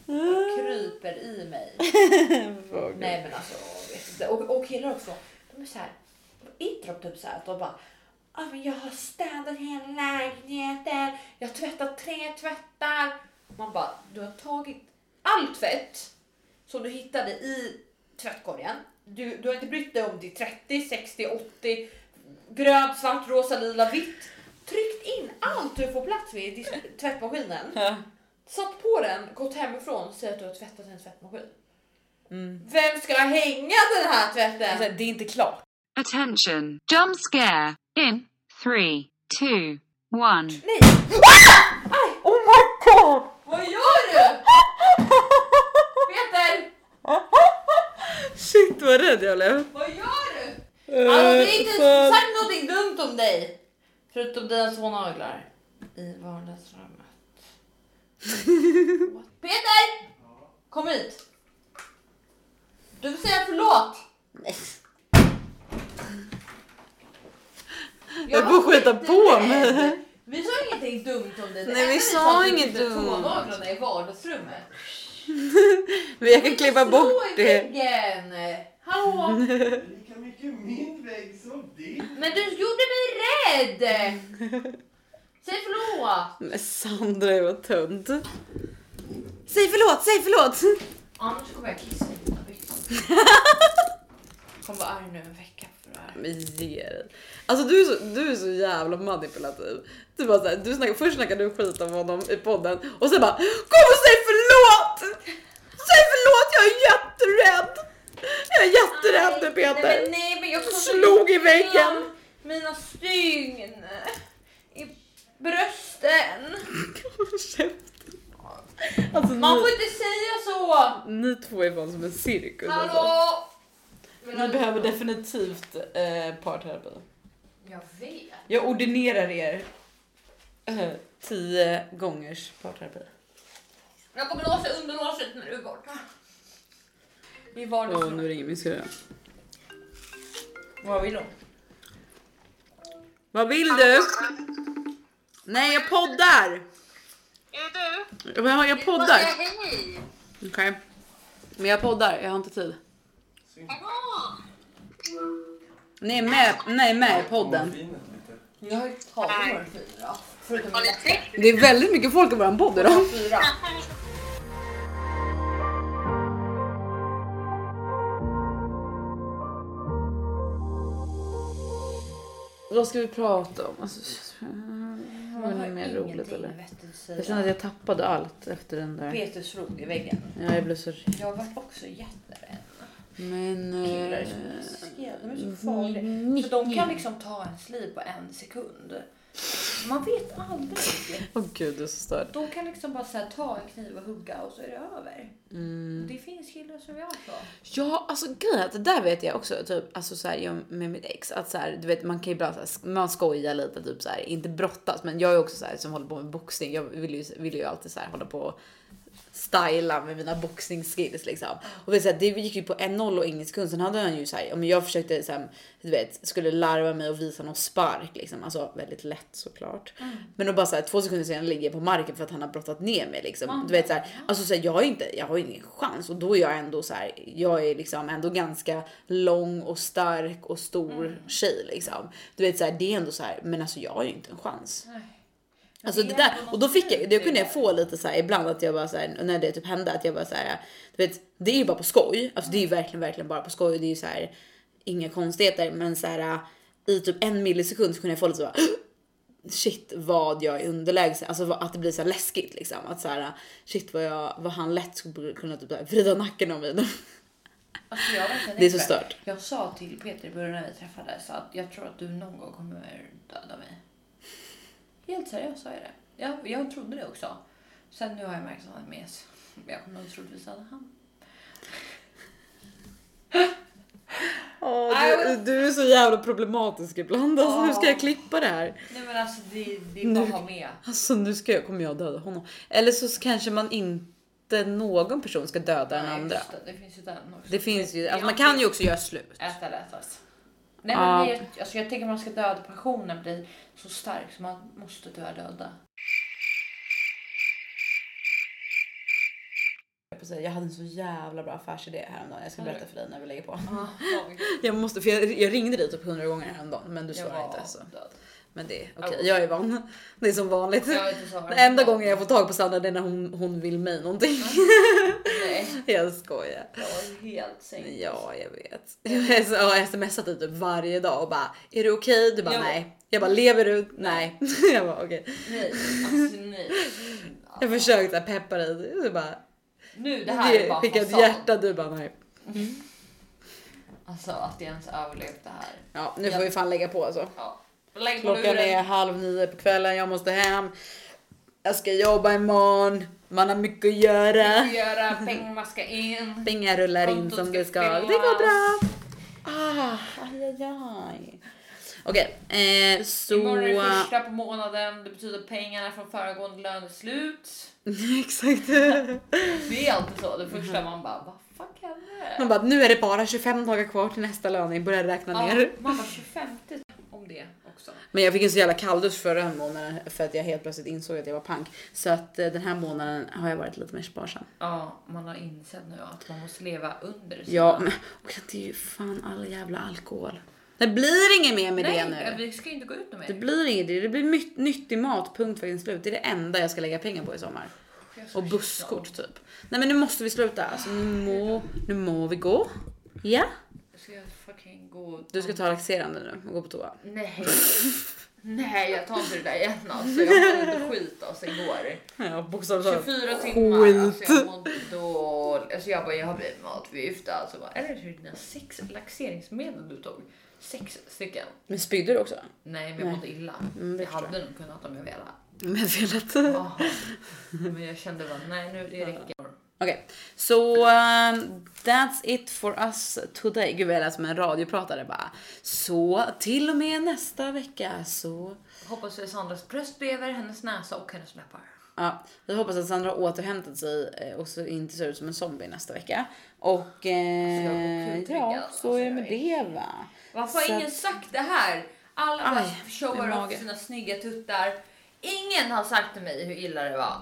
Det kryper i mig. Nej men alltså, jag. Och, och killar också, de är så de typ så här de bara ah, men jag har städat hela lägenheten, jag har tvättat tre tvättar. Man bara, du har tagit all tvätt som du hittade i tvättkorgen. Du, du har inte brytt dig om det är 30, 60, 80, grönt, svart, rosa, lila, vitt. Tryckt in allt du får plats med i tvättmaskinen. Ja. Satt på den, gått hemifrån och säger att du har tvättat en tvättmaskin. Mm. Vem ska hänga den här tvätten? Alltså, det är inte klart. Attention. Jump scare. In three, two, one. Nej! Aj! Oh my god! Vad gör du? Peter! Shit vad rädd jag blev. Vad gör du? Alltså, det är inte sagt någonting dumt om dig. Förutom dina två naglar i vardagsrummet. Peter! Kom hit. Du får säga förlåt. Nej. Jag får var skita på mig. Vi sa ingenting dumt om dig. Det Nej, enda vi sa att du inget klippte dumt. tånaglarna i vardagsrummet. Men jag kan klippa Slå bort i det. väggen. Hallå? Lika mycket min vägg som din. Men du gjorde mig rädd! Säg förlåt! Men Sandra är vad tönt. Säg förlåt, säg förlåt! Annars kommer jag kissa i dina byxor. kommer vara arg nu en vecka det. Men ge dig. Alltså du är, så, du är så jävla manipulativ. Du, bara så här, du snackar, först snackar du skit om honom i podden och sen bara Kom och säg förlåt! Säg förlåt, jag är jätterädd! Jag är jätterädd nu Nej, Peter! men, nej, men jag Slog i väggen. Mina stygn. I brösten. Alltså, Man ni, får inte säga så! ni två är fan som en cirkus. Alltså. Ni behöver definitivt eh, parterapi. Jag vet. Jag ordinerar er eh, tio gångers parterapi. Jag kommer låsa underlåset när du är borta. I Åh, vardagsrummet. nu ringer min syrra. Vad vill hon? Vad vill du? Nej, jag poddar! Är du? Jag, jag poddar. hej. Okej. Men jag poddar, jag har inte tid. Nej, med, nej, med i podden. Jag har ju tagit några fyra. Förutom Har ni mina tryckt? Det är väldigt mycket folk i våran podd idag. fyra. Vad ska vi prata om? Alltså, var det mer roligt eller? vettigt att Jag känner att jag tappade allt efter den där. Peter slog i väggen. Ja, jag blev så Jag var också jätterädd. Men... Killar är eh, så läskiga. De är så farliga. För de kan liksom ta ens liv på en sekund. Man vet aldrig. Åh gud, du är så störd. De kan liksom bara så här, ta en kniv och hugga och så är det över. Mm. Det finns killar som gör så. Ja, alltså grejen det där vet jag också, typ, alltså så här, jag med mitt ex, att så här, du vet, man kan ju ibland så här, man skojar lite, typ så här, inte brottas, men jag är också så här som håller på med boxning. Jag vill ju, vill ju alltid så här hålla på och styla med mina boxningsskills liksom. Och vet, så här, det gick ju på en noll och ingen sekund. Sen hade han ju så här, om jag försökte så här, du vet, skulle larva mig och visa någon spark liksom, alltså väldigt lätt såklart. Men då bara så här, två sekunder senare ligger jag på marken för att han har brottat ner mig liksom. Du vet så här, alltså så här, jag har inte, jag har ingen chans och då är jag ändå så här, jag är liksom ändå ganska lång och stark och stor tjej liksom. Du vet så här, det är ändå så här, men alltså jag har ju inte en chans. Alltså det där, och då fick jag, det kunde jag få lite så här ibland att jag bara så här, när det typ hände att jag bara så här, du vet, det är ju bara på skoj. Alltså det är ju verkligen, verkligen bara på skoj. Det är ju så här, inga konstigheter, men så här i typ en millisekund så kunde jag få lite så bara, shit vad jag är underlägsen, alltså att det blir så här läskigt liksom. Att så här, shit vad jag, vad han lätt skulle kunna typ här vrida nacken av mig. Alltså Det är så stört. Jag sa till Peter i början när vi träffades att jag tror att du någon gång kommer döda mig. Helt seriöst sa jag det. Jag, jag trodde det också. Sen nu har jag märkt att han är mes. Jag kommer nog troligtvis döda han. Åh, du, du är så jävla problematisk ibland. Alltså, hur ska jag klippa det här? Nej men alltså det, det är bara att ha med. Alltså nu ska jag, kommer jag döda honom. Eller så kanske man inte någon person ska döda den andra. Det, det finns ju den också. Det finns ju, alltså man kan ju också göra slut. Äta eller ätas. Nej Ja. men jag, alltså jag tänker att man ska döda passionen blir så stark så man måste tyvärr döda. Jag hade en så jävla bra affärsidé häromdagen. Jag ska berätta för dig när vi lägger på. Ah, Jag måste, för jag, jag ringde dig typ hundra gånger häromdagen men du svarade var inte. Så. död. Men det är okej, Oh. jag är van. Det är som vanligt. Den enda gången jag får tag på Sandra det är när hon, hon vill mig någonting. Jag skojar. jag var helt sänkt. Ja, jag vet. Jag har smsat dig typ varje dag och bara är du okej? Du bara Ja. nej. Jag bara lever du? Nej. jag bara okej. Nej, alltså nej. Jag försökte peppa dig. Du bara Nu det här är bara skicka ett hjärta. Du bara nej. Alltså att jag ens överlevt det här. Ja, nu får Ja. vi fan lägga på alltså. Ja. Lägg på Klockan luren. är halv nio på kvällen. Jag måste hem. Jag ska jobba imorgon. Man har mycket att göra. Göra pengar ska in. Pengar rullar in som det ska. fyllas. Det går bra. Ah, aj, aj, aj. Okej, eh, så... Imorgon är det första på månaden. Det betyder att pengarna från föregående lön är slut. Exakt. Det är alltid så. Det första man bara, vad fuck hände? Man bara, nu är det bara 25 dagar kvar till nästa löning. Börjar räkna Ja, ner. man bara 25 om det också. Men jag fick en så jävla kalldusch förra månaden för att jag helt plötsligt insåg att jag var pank. Så att eh, den här månaden har jag varit lite mer sparsam. Ja, man har insett nu att man måste leva under sina... Ja, men och det är ju fan all jävla alkohol. Det blir inget mer med Nej, det nu. vi ska inte gå ut med Det blir inget, det blir nyttig mat, punkt faktiskt slut. Det är det enda jag ska lägga pengar på i sommar. Och busskort typ. Nej men nu måste vi sluta. Alltså, nu, må, nu må vi gå. Ja? Gå... Du ska ta laxerande nu och gå på toa. Nej. Nej, jag tar inte det där igen alltså. Jag mådde skit alltså igår. Ja bokstavligt 24 timmar. Alltså Skit. jag mådde dåligt. Alltså jag bara, jag har blivit matförgiftad. Alltså, bara, är det dina sex laxeringsmedel du tog? Sex stycken. Men spydde du också? Nej, men jag mådde illa. Mm, jag hade nog kunnat om jag velat. Medvetet. Ja. Men jag kände bara, nej nu det räcker. Okej, så um, that's it for us today. Gud vad jag lät som en radiopratare bara. Så till och med nästa vecka så Hoppas att Sandras bröst bredvid hennes näsa och hennes läppar. Ja, vi hoppas att Sandra har återhämtat sig eh, och så inte ser ut som en zombie nästa vecka. Och eh, går kutriggad, ja, alltså, så är det med det va. Varför har ingen sagt det här? Alla bara showar upp sina snygga tuttar. Ingen har sagt till mig hur illa det var.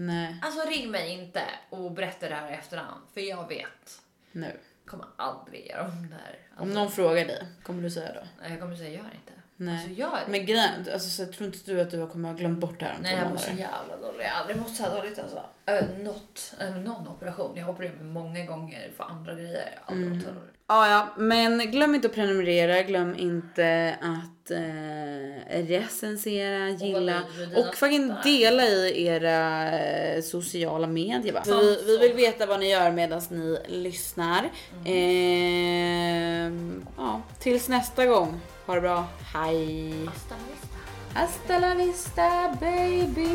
Nej, Alltså ring mig inte och berätta det här i efterhand. För jag vet. nu. kommer aldrig göra om det här. Alltså, Om någon frågar dig, kommer du säga då? Nej, jag kommer säga gör inte. Nej. Alltså gör Men grejen, alltså, så tror inte du att du kommer ha glömt bort det här om Nej jag mår så jävla dålig. Jag har aldrig mått så här dåligt alltså. Äh, något, äh, någon operation. Jag har opererat mig många gånger för andra grejer. Jag har aldrig mått så här dåligt. Ja, ja, men glöm inte att prenumerera, glöm inte att eh, recensera, gilla dina och fucking dela i era eh, sociala medier. Va? Vi, vi vill veta vad ni gör medan ni lyssnar. Ehm, ja, tills nästa gång. Ha det bra. Hej! Hasta la vista. Hasta la vista baby!